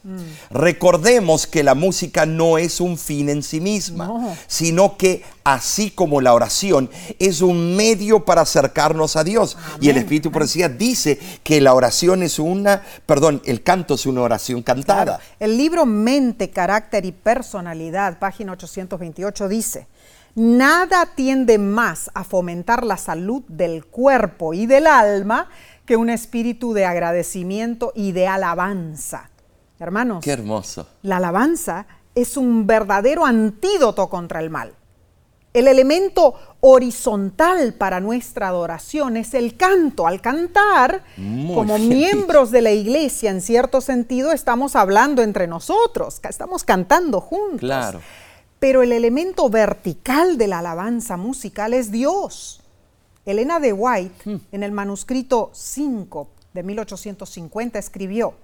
Recordemos que la música no es un fin en sí misma, No. sino que así como la oración es un medio para acercarnos a Dios. Y el Espíritu Profecía dice que la oración es una, perdón, el canto es una oración cantada. Claro. El libro Mente, Carácter y Personalidad, página 828, dice, nada tiende más a fomentar la salud del cuerpo y del alma que un espíritu de agradecimiento y de alabanza. Hermanos, Qué hermoso. la alabanza es un verdadero antídoto contra el mal. El elemento horizontal para nuestra adoración es el canto. Al cantar, Muy como miembros de la iglesia, en cierto sentido, estamos hablando entre nosotros, estamos cantando juntos. Claro. Pero el elemento vertical de la alabanza musical es Dios. Elena de White, Hmm. en el manuscrito 5 de 1850, escribió,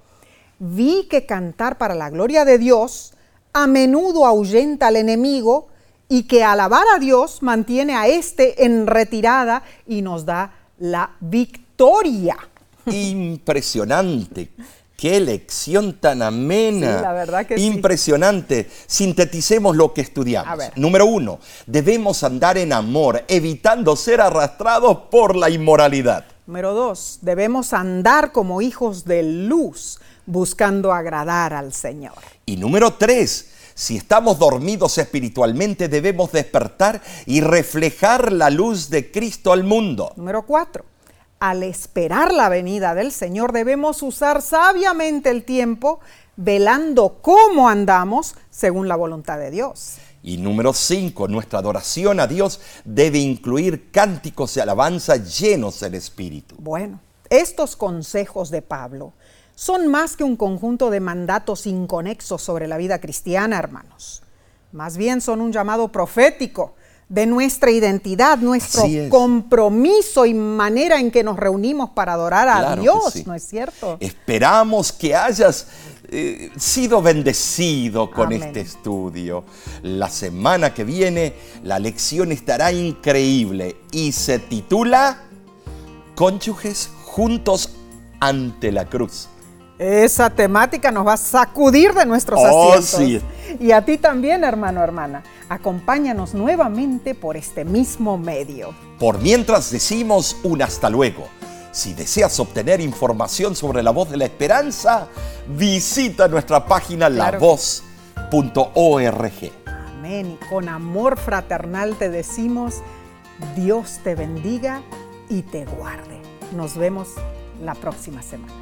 vi que cantar para la gloria de Dios a menudo ahuyenta al enemigo y que alabar a Dios mantiene a éste en retirada y nos da la victoria. Impresionante. Qué lección tan amena. Sí, la verdad que sí. Impresionante. Sinteticemos lo que estudiamos. A ver. Número uno, debemos andar en amor, evitando ser arrastrados por la inmoralidad. Número dos, debemos andar como hijos de luz, buscando agradar al Señor. Y número tres, si estamos dormidos espiritualmente, debemos despertar y reflejar la luz de Cristo al mundo. Número cuatro, al esperar la venida del Señor debemos usar sabiamente el tiempo, velando cómo andamos según la voluntad de Dios. Y número 5, nuestra adoración a Dios debe incluir cánticos de alabanza llenos del Espíritu. Bueno, estos consejos de Pablo son más que un conjunto de mandatos inconexos sobre la vida cristiana, hermanos. Más bien son un llamado profético de nuestra identidad, nuestro compromiso y manera en que nos reunimos para adorar a Claro Dios, sí. ¿no es cierto? Esperamos que hayas eh, sido bendecido con Amén. este estudio. La semana que viene la lección estará increíble y se titula Cónyuges juntos ante la cruz. Esa temática nos va a sacudir de nuestros Oh, asientos. sí. Y a ti también, hermano, hermana. Acompáñanos nuevamente por este mismo medio. Por mientras decimos un hasta luego. Si deseas obtener información sobre la voz de la esperanza, visita nuestra página Claro. lavoz.org. Amén. Y con amor fraternal te decimos, Dios te bendiga y te guarde. Nos vemos la próxima semana.